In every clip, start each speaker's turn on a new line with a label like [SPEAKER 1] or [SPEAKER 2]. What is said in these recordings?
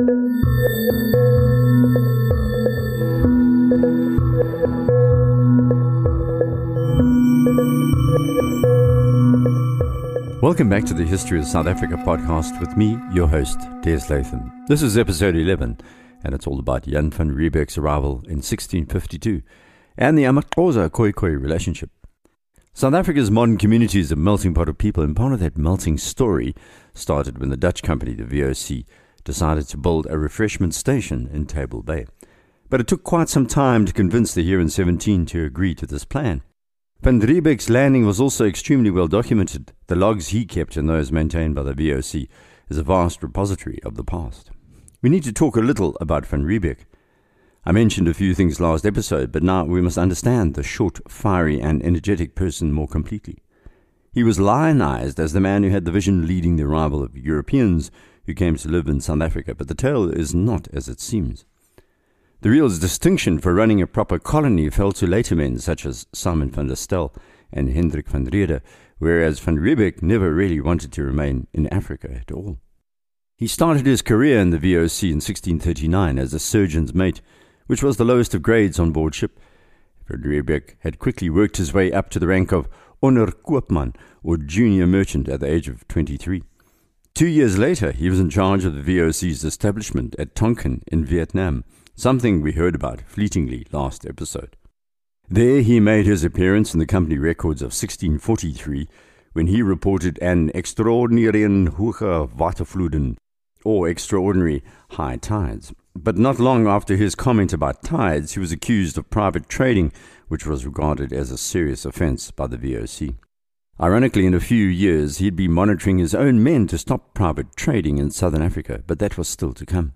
[SPEAKER 1] Welcome back to the History of South Africa podcast with me, your host, Des Latham. This is episode 11, and it's all about Jan van Riebeeck's arrival in 1652 and the amaXhosa Khoikhoi relationship. South Africa's modern community is a melting pot of people, and part of that melting story started when the Dutch company, the VOC, decided to build a refreshment station in Table Bay. But it took quite some time to convince the Heeren 17 to agree to this plan. Van Riebeeck's landing was also extremely well documented. The logs he kept and those maintained by the VOC is a vast repository of the past. We need to talk a little about Van Riebeeck. I mentioned a few things last episode, but now we must understand the short, fiery, and energetic person more completely. He was lionized as the man who had the vision leading the arrival of Europeans who came to live in South Africa, but the tale is not as it seems. The real distinction for running a proper colony fell to later men such as Simon van der Stel and Hendrik van Rheede, whereas van Riebeeck never really wanted to remain in Africa at all. He started his career in the VOC in 1639 as a surgeon's mate, which was the lowest of grades on board ship. Van Riebeeck had quickly worked his way up to the rank of Onderkoopman, or junior merchant, at the age of 23. Two years later, he was in charge of the VOC's establishment at Tonkin in Vietnam – something we heard about fleetingly last episode. There he made his appearance in the company records of 1643 when he reported an extraordinarian hoge watervloeden, or extraordinary high tides. But not long after his comment about tides, he was accused of private trading, which was regarded as a serious offense by the VOC. Ironically, in a few years, he'd be monitoring his own men to stop private trading in southern Africa, but that was still to come.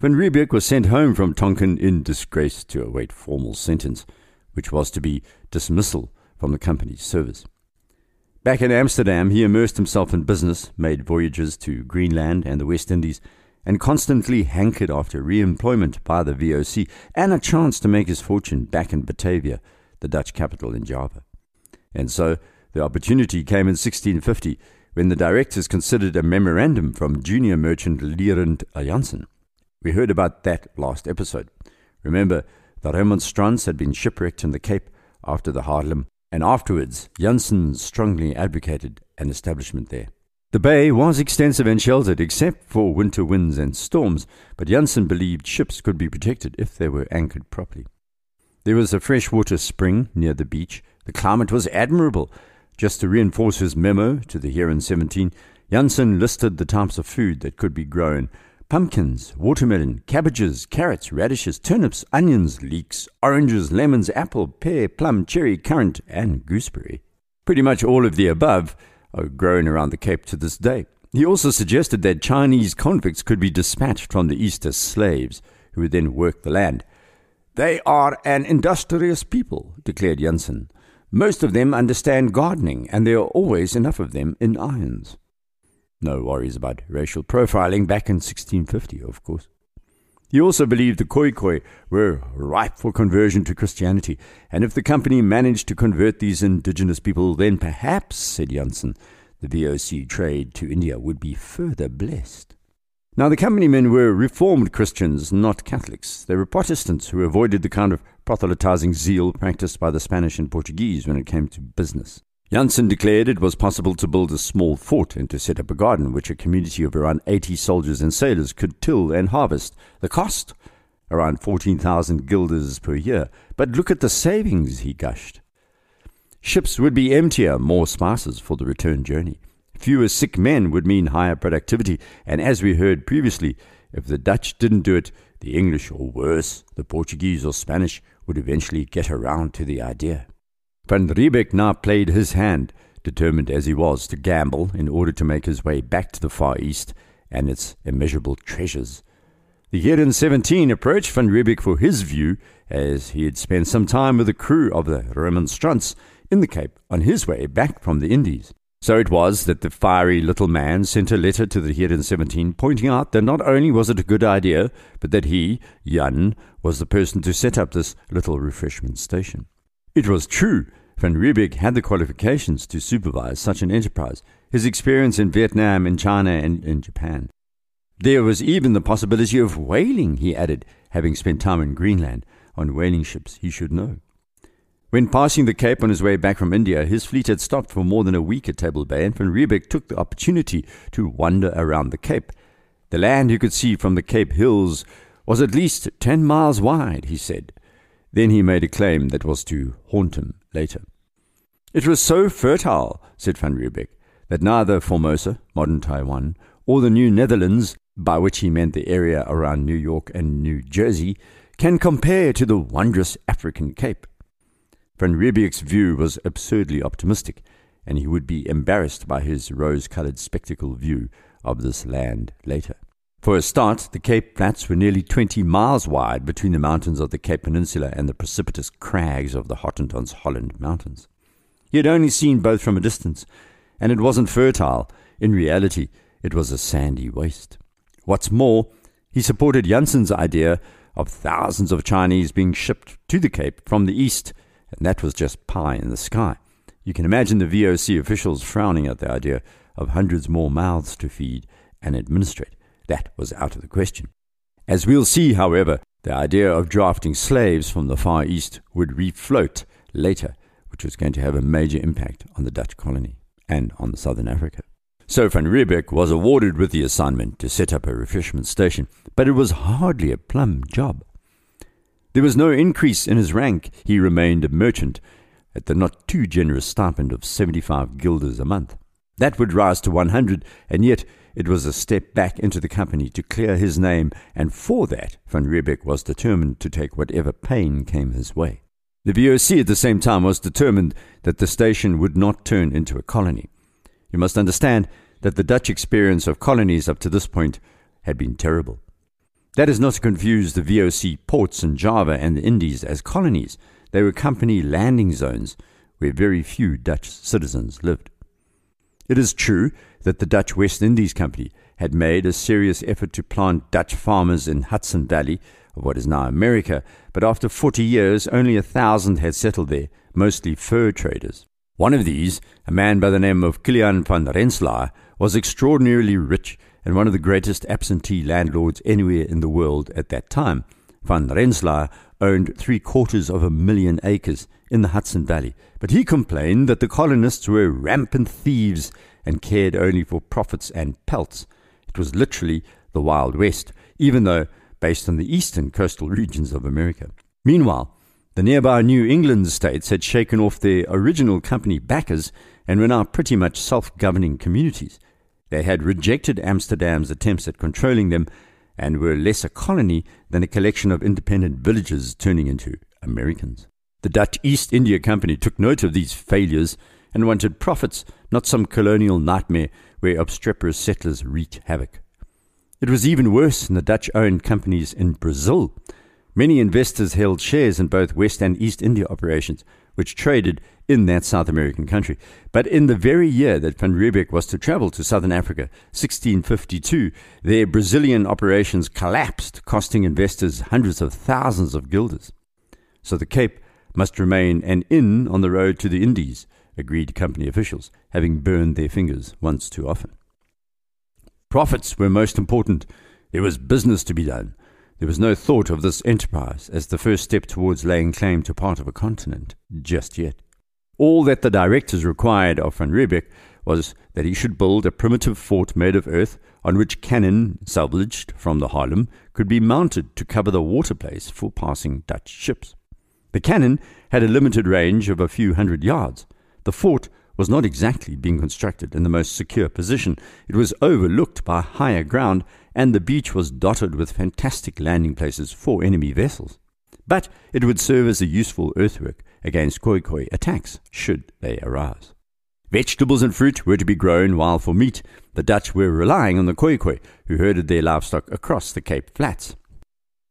[SPEAKER 1] Van Riebeeck was sent home from Tonkin in disgrace to await formal sentence, which was to be dismissal from the company's service. Back in Amsterdam, he immersed himself in business, made voyages to Greenland and the West Indies, and constantly hankered after re employment by the VOC and a chance to make his fortune back in Batavia, the Dutch capital in Java. And so the opportunity came in 1650 when the directors considered a memorandum from junior merchant Leendert Janssen we heard about that last episode. Remember, the Remonstrants had been shipwrecked in the Cape after the Haarlem, and afterwards Janssen strongly advocated an establishment there. The bay was extensive and sheltered except for winter winds and storms, but Janssen believed ships could be protected if they were anchored properly. There was a freshwater spring near the beach. The climate was admirable. Just to reinforce his memo to the Heeren 17, Janssen listed the types of food that could be grown pumpkins, watermelon, cabbages, carrots, radishes, turnips, onions, leeks, oranges, lemons, apple, pear, plum, cherry, currant, and gooseberry. Pretty much all of the above are grown around the Cape to this day. He also suggested that Chinese convicts could be dispatched from the East as slaves, who would then work the land. They are an industrious people, declared Janssen. Most of them understand gardening, and there are always enough of them in irons. No worries about racial profiling back in 1650, of course. He also believed the Khoikhoi were ripe for conversion to Christianity, and if the company managed to convert these indigenous people, then perhaps, said Janssen, the VOC trade to India would be further blessed. Now, the company men were Reformed Christians, not Catholics. They were Protestants who avoided the kind of proselytizing zeal practiced by the Spanish and Portuguese when it came to business. Janssen declared it was possible to build a small fort and to set up a garden which a community of around 80 soldiers and sailors could till and harvest. The cost? Around 14,000 guilders per year. But look at the savings, he gushed. Ships would be emptier, more spices for the return journey. Fewer sick men would mean higher productivity, and as we heard previously, if the Dutch didn't do it, the English, or worse, the Portuguese or Spanish, would eventually get around to the idea. Van Riebeeck now played his hand, determined as he was to gamble in order to make his way back to the Far East and its immeasurable treasures. The Heeren 17 approached Van Riebeeck for his view, as he had spent some time with the crew of the Remonstrants in the Cape on his way back from the Indies. So it was that the fiery little man sent a letter to the Heeren 17 pointing out that not only was it a good idea, but that he, Jan, was the person to set up this little refreshment station. It was true. Van Riebeeck had the qualifications to supervise such an enterprise, his experience in Vietnam, in China, and in Japan. There was even the possibility of whaling, he added, having spent time in Greenland on whaling ships he should know. When passing the Cape on his way back from India, his fleet had stopped for more than a week at Table Bay, and Van Riebeeck took the opportunity to wander around the Cape. The land he could see from the Cape Hills was at least ten miles wide, he said. Then he made a claim that was to haunt him later. It was so fertile, said Van Riebeeck, that neither Formosa, modern Taiwan, or the New Netherlands, by which he meant the area around New York and New Jersey, can compare to the wondrous African Cape. Van Riebeeck's view was absurdly optimistic, and he would be embarrassed by his rose colored spectacle view of this land later. For a start, the Cape Flats were nearly 20 miles wide between the mountains of the Cape Peninsula and the precipitous crags of the Hottentots Holland Mountains. He had only seen both from a distance, and it wasn't fertile. In reality, it was a sandy waste. What's more, he supported Janssen's idea of thousands of Chinese being shipped to the Cape from the east and that was just pie in the sky. You can imagine the VOC officials frowning at the idea of hundreds more mouths to feed and administrate. That was out of the question. As we'll see, however, the idea of drafting slaves from the Far East would refloat later, which was going to have a major impact on the Dutch colony and on the Southern Africa. So van Riebeeck was awarded with the assignment to set up a refreshment station, but it was hardly a plum job. There was no increase in his rank. He remained a merchant at the not too generous stipend of 75 guilders a month. That would rise to 100, and yet it was a step back into the company to clear his name, and for that van Riebeeck was determined to take whatever pain came his way. The VOC at the same time was determined that the station would not turn into a colony. You must understand that the Dutch experience of colonies up to this point had been terrible. That is not to confuse the VOC ports in Java and the Indies as colonies. They were company landing zones where very few Dutch citizens lived. It is true that the Dutch West Indies Company had made a serious effort to plant Dutch farmers in Hudson Valley, of what is now America, but after 40 years, only a thousand had settled there, mostly fur traders. One of these, a man by the name of Kilian van Rensselaer, was extraordinarily rich and one of the greatest absentee landlords anywhere in the world at that time. Van Rensselaer owned three quarters of a million acres in the Hudson Valley, but he complained that the colonists were rampant thieves and cared only for profits and pelts. It was literally the Wild West, even though based on the eastern coastal regions of America. Meanwhile, the nearby New England states had shaken off their original company backers and were now pretty much self governing communities. They had rejected Amsterdam's attempts at controlling them and were less a colony than a collection of independent villages turning into Americans. The Dutch East India Company took note of these failures and wanted profits, not some colonial nightmare where obstreperous settlers wreaked havoc. It was even worse in the Dutch owned companies in Brazil. Many investors held shares in both West and East India operations, which traded in that South American country. But in the very year that Van Riebeeck was to travel to Southern Africa, 1652, their Brazilian operations collapsed, costing investors hundreds of thousands of guilders. So the Cape must remain an inn on the road to the Indies, agreed company officials, having burned their fingers once too often. Profits were most important. There was business to be done. There was no thought of this enterprise as the first step towards laying claim to part of a continent just yet. All that the directors required of Van Riebeeck was that he should build a primitive fort made of earth on which cannon salvaged from the Haarlem could be mounted to cover the water place for passing Dutch ships. The cannon had a limited range of a few hundred yards. The fort was not exactly being constructed in the most secure position. It was overlooked by higher ground, and the beach was dotted with fantastic landing places for enemy vessels. But it would serve as a useful earthwork against Khoikhoi attacks, should they arise. Vegetables and fruit were to be grown, while for meat, the Dutch were relying on the Khoikhoi, who herded their livestock across the Cape Flats.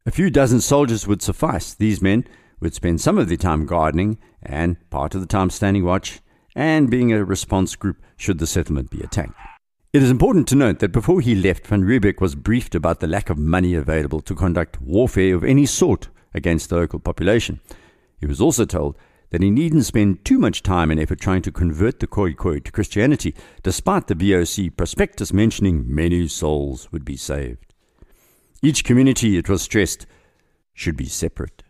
[SPEAKER 1] A few dozen soldiers would suffice. These men would spend some of their time gardening and part of the time standing watch and being a response group should the settlement be attacked. It is important to note that before he left, Van Riebeeck was briefed about the lack of money available to conduct warfare of any sort against the local population. He was also told that he needn't spend too much time and effort trying to convert the Khoikhoi to Christianity, despite the VOC prospectus mentioning many souls would be saved. Each community, it was stressed, should be separate.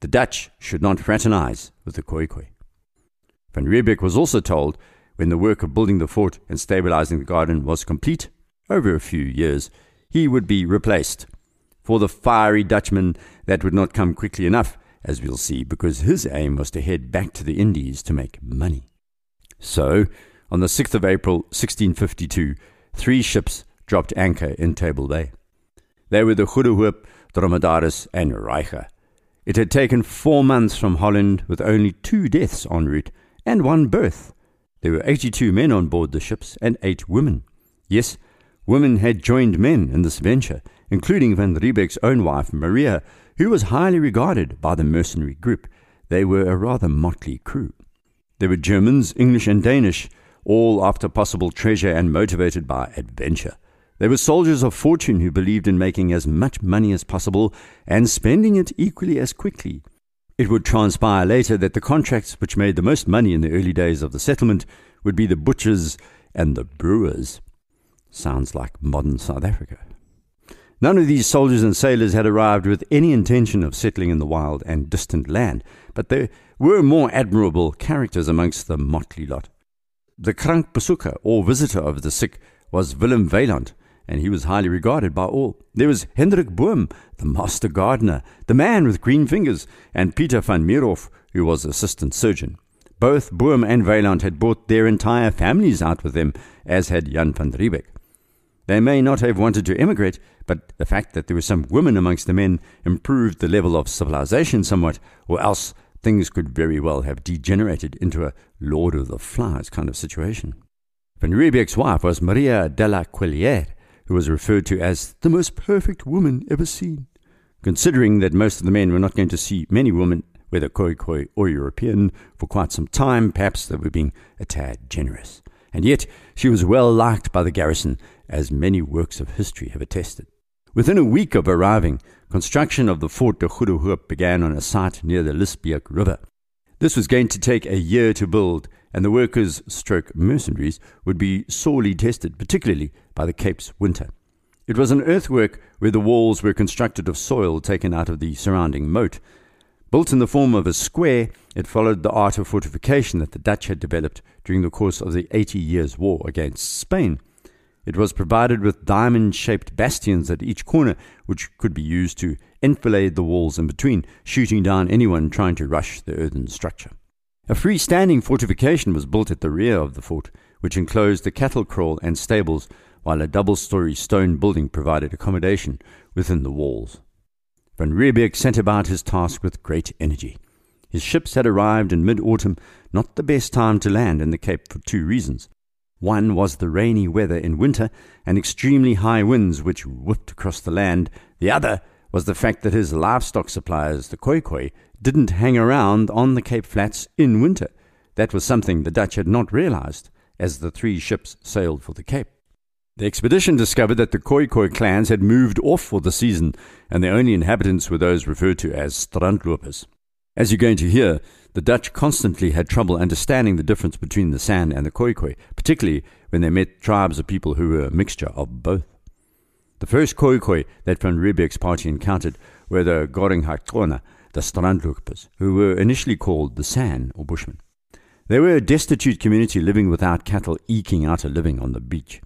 [SPEAKER 1] The Dutch should not fraternize with the Khoikhoi. Van Riebeeck was also told when the work of building the fort and stabilizing the garden was complete, over a few years, he would be replaced. For the fiery Dutchman, that would not come quickly enough, as we'll see, because his aim was to head back to the Indies to make money. So, on the 6th of April 1652, three ships dropped anchor in Table Bay. They were the Goedehoop, Dromedaris, and Reiger. It had taken four months from Holland with only two deaths en route and one berth. There were 82 men on board the ships and eight women. Yes, women had joined men in this venture, including Van Riebeeck's own wife, Maria, who was highly regarded by the mercenary group. They were a rather motley crew. There were Germans, English, and Danish, all after possible treasure and motivated by adventure. They were soldiers of fortune who believed in making as much money as possible and spending it equally as quickly. It would transpire later that the contracts which made the most money in the early days of the settlement would be the butchers and the brewers. Sounds like modern South Africa. None of these soldiers and sailors had arrived with any intention of settling in the wild and distant land, but there were more admirable characters amongst the motley lot. The krankbesoeker, or visitor of the sick, was Willem Weiland, and he was highly regarded by all. There was Hendrik Boom, the master gardener, the man with green fingers, and Peter van Meerhof, who was assistant surgeon. Both Boom and Weiland had brought their entire families out with them, as had Jan van Riebeeck. They may not have wanted to emigrate, but the fact that there were some women amongst the men improved the level of civilization somewhat, or else things could very well have degenerated into a Lord of the Flies kind of situation. Van Riebeeck's wife was Maria de la Quellerie, who was referred to as the most perfect woman ever seen. Considering that most of the men were not going to see many women, whether Khoikhoi or European, for quite some time, perhaps they were being a tad generous. And yet she was well liked by the garrison, as many works of history have attested. Within a week of arriving, construction of the Fort de Goedehoop began on a site near the Liesbeek River. This was going to take a year to build, and the workers stroke mercenaries would be sorely tested, particularly by the Cape's winter. It was an earthwork where the walls were constructed of soil taken out of the surrounding moat. Built in the form of a square, it followed the art of fortification that the Dutch had developed during the course of the Eighty Years' War against Spain. It was provided with diamond shaped bastions at each corner, which could be used to enfilade the walls in between, shooting down anyone trying to rush the earthen structure. A freestanding fortification was built at the rear of the fort, which enclosed the cattle kraal and stables, while a double story stone building provided accommodation within the walls. Van Riebeeck set about his task with great energy. His ships had arrived in mid autumn, not the best time to land in the Cape for two reasons. One was the rainy weather in winter and extremely high winds which whipped across the land. The other was the fact that his livestock suppliers, the Khoikhoi, didn't hang around on the Cape Flats in winter. That was something the Dutch had not realized as the three ships sailed for the Cape. The expedition discovered that the Khoikhoi clans had moved off for the season, and the only inhabitants were those referred to as strandlopers. As you're going to hear, the Dutch constantly had trouble understanding the difference between the San and the Khoikhoi, particularly when they met tribes of people who were a mixture of both. The first Khoikhoi that Van Riebeeck's party encountered were the Goringhaktona, the Strandlopers, who were initially called the San or Bushmen. They were a destitute community living without cattle eking out a living on the beach.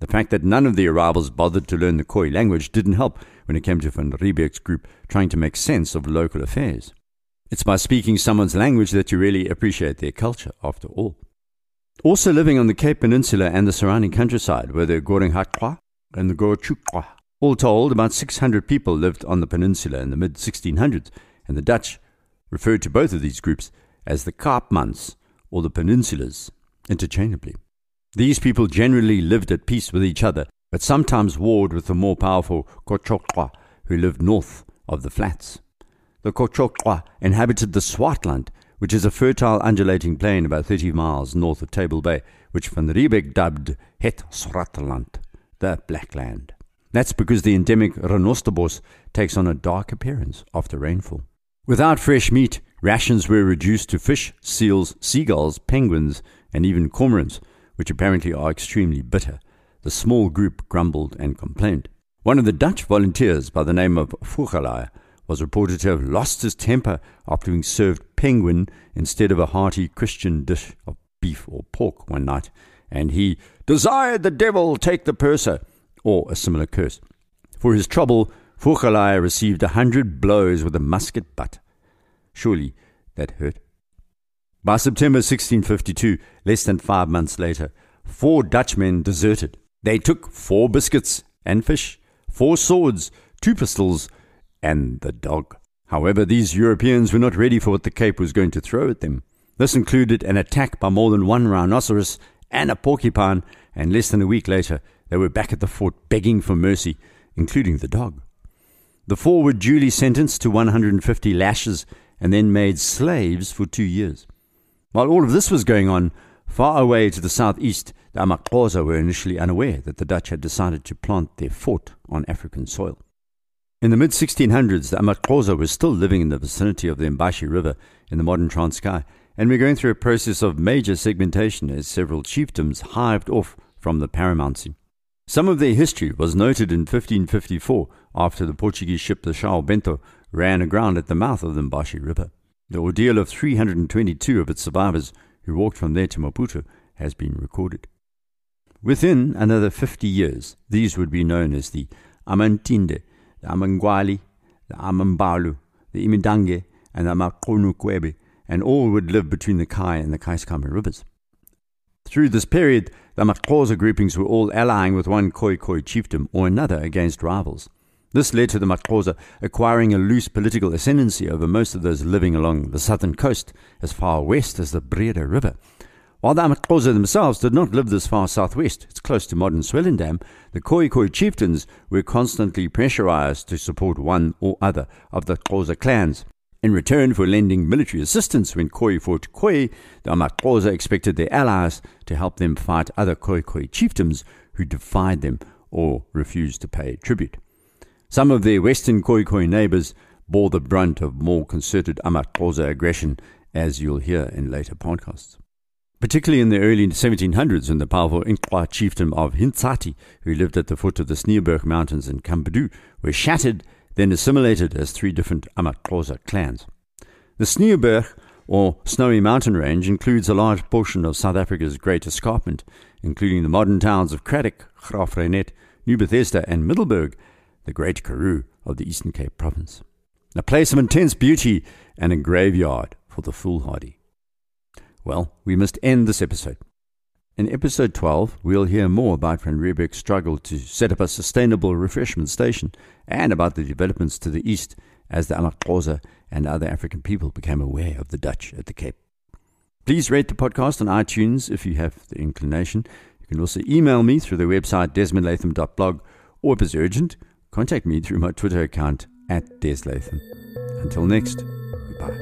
[SPEAKER 1] The fact that none of the arrivals bothered to learn the Khoi language didn't help when it came to Van Riebeeck's group trying to make sense of local affairs. It's by speaking someone's language that you really appreciate their culture, after all. Also living on the Cape Peninsula and the surrounding countryside were the Goringhatwa and the Gorachouqua. All told, about 600 people lived on the peninsula in the mid 1600s, and the Dutch referred to both of these groups as the Kaapmans or the peninsulas interchangeably. These people generally lived at peace with each other, but sometimes warred with the more powerful Cochoqua, who lived north of the flats. The Cochoqua inhabited the Swartland, which is a fertile undulating plain about 30 miles north of Table Bay, which Van Riebeeck dubbed Het Swartland, the Black Land. That's because the endemic renosterbos takes on a dark appearance after rainfall. Without fresh meat, rations were reduced to fish, seals, seagulls, penguins, and even cormorants, which apparently are extremely bitter. The small group grumbled and complained. One of the Dutch volunteers, by the name of Voegelaar, was reported to have lost his temper after being served penguin instead of a hearty Christian dish of beef or pork one night, and he desired the devil take the purser, or a similar curse. For his trouble, Voegelaar received a hundred blows with a musket butt. Surely that hurt. By September 1652, less than five months later, four Dutchmen deserted. They took four biscuits and fish, four swords, two pistols, and the dog. However, these Europeans were not ready for what the Cape was going to throw at them. This included an attack by more than one rhinoceros and a porcupine, and less than a week later, they were back at the fort begging for mercy, including the dog. The four were duly sentenced to 150 lashes and then made slaves for two years. While all of this was going on, far away to the southeast, the Amaxhosa were initially unaware that the Dutch had decided to plant their fort on African soil. In the mid 1600s, the Amaxhosa were still living in the vicinity of the Mbashe River in the modern Transkei, and we're going through a process of major segmentation as several chiefdoms hived off from the paramountcy. Some of their history was noted in 1554 after the Portuguese ship the São Bento ran aground at the mouth of the Mbashe River. The ordeal of 322 of its survivors who walked from there to Maputo has been recorded. Within another 50 years, these would be known as the Amantinde, the Amangwali, the Amambalu, the Imidange, and the Makonukwebe, and all would live between the Kei and the Keiskamma rivers. Through this period, the Maxhosa groupings were all allying with one Khoi Khoi chiefdom or another against rivals. This led to the Maxhosa acquiring a loose political ascendancy over most of those living along the southern coast as far west as the Breede River. While the Maxhosa themselves did not live this far southwest, it's close to modern Swellendam, the Khoi Khoi chieftains were constantly pressurized to support one or other of the Xhosa clans. In return for lending military assistance when Khoi fought Khoi, the Amaxhosa expected their allies to help them fight other Khoi Khoi chieftains who defied them or refused to pay tribute. Some of their western Khoi Khoi neighbors bore the brunt of more concerted Amaxhosa aggression, as you'll hear in later podcasts. Particularly in the early 1700s, when the powerful Inqua chieftain of Hintsati, who lived at the foot of the Sneeuwberg Mountains in Camdeboo, were shattered then assimilated as three different Amaxhosa clans. The Sneeuwberg, or Snowy Mountain Range, includes a large portion of South Africa's Great Escarpment, including the modern towns of Cradock, Graaff-Reinet, New Bethesda, and Middelburg, the Great Karoo of the Eastern Cape Province. A place of intense beauty and a graveyard for the foolhardy. Well, we must end this episode. In episode 12, we'll hear more about Van Riebeeck's struggle to set up a sustainable refreshment station and about the developments to the east as the Amaxhosa and other African people became aware of the Dutch at the Cape. Please rate the podcast on iTunes if you have the inclination. You can also email me through the website desmondlatham.blog or if it's urgent, contact me through my Twitter account at deslatham. Until next, goodbye.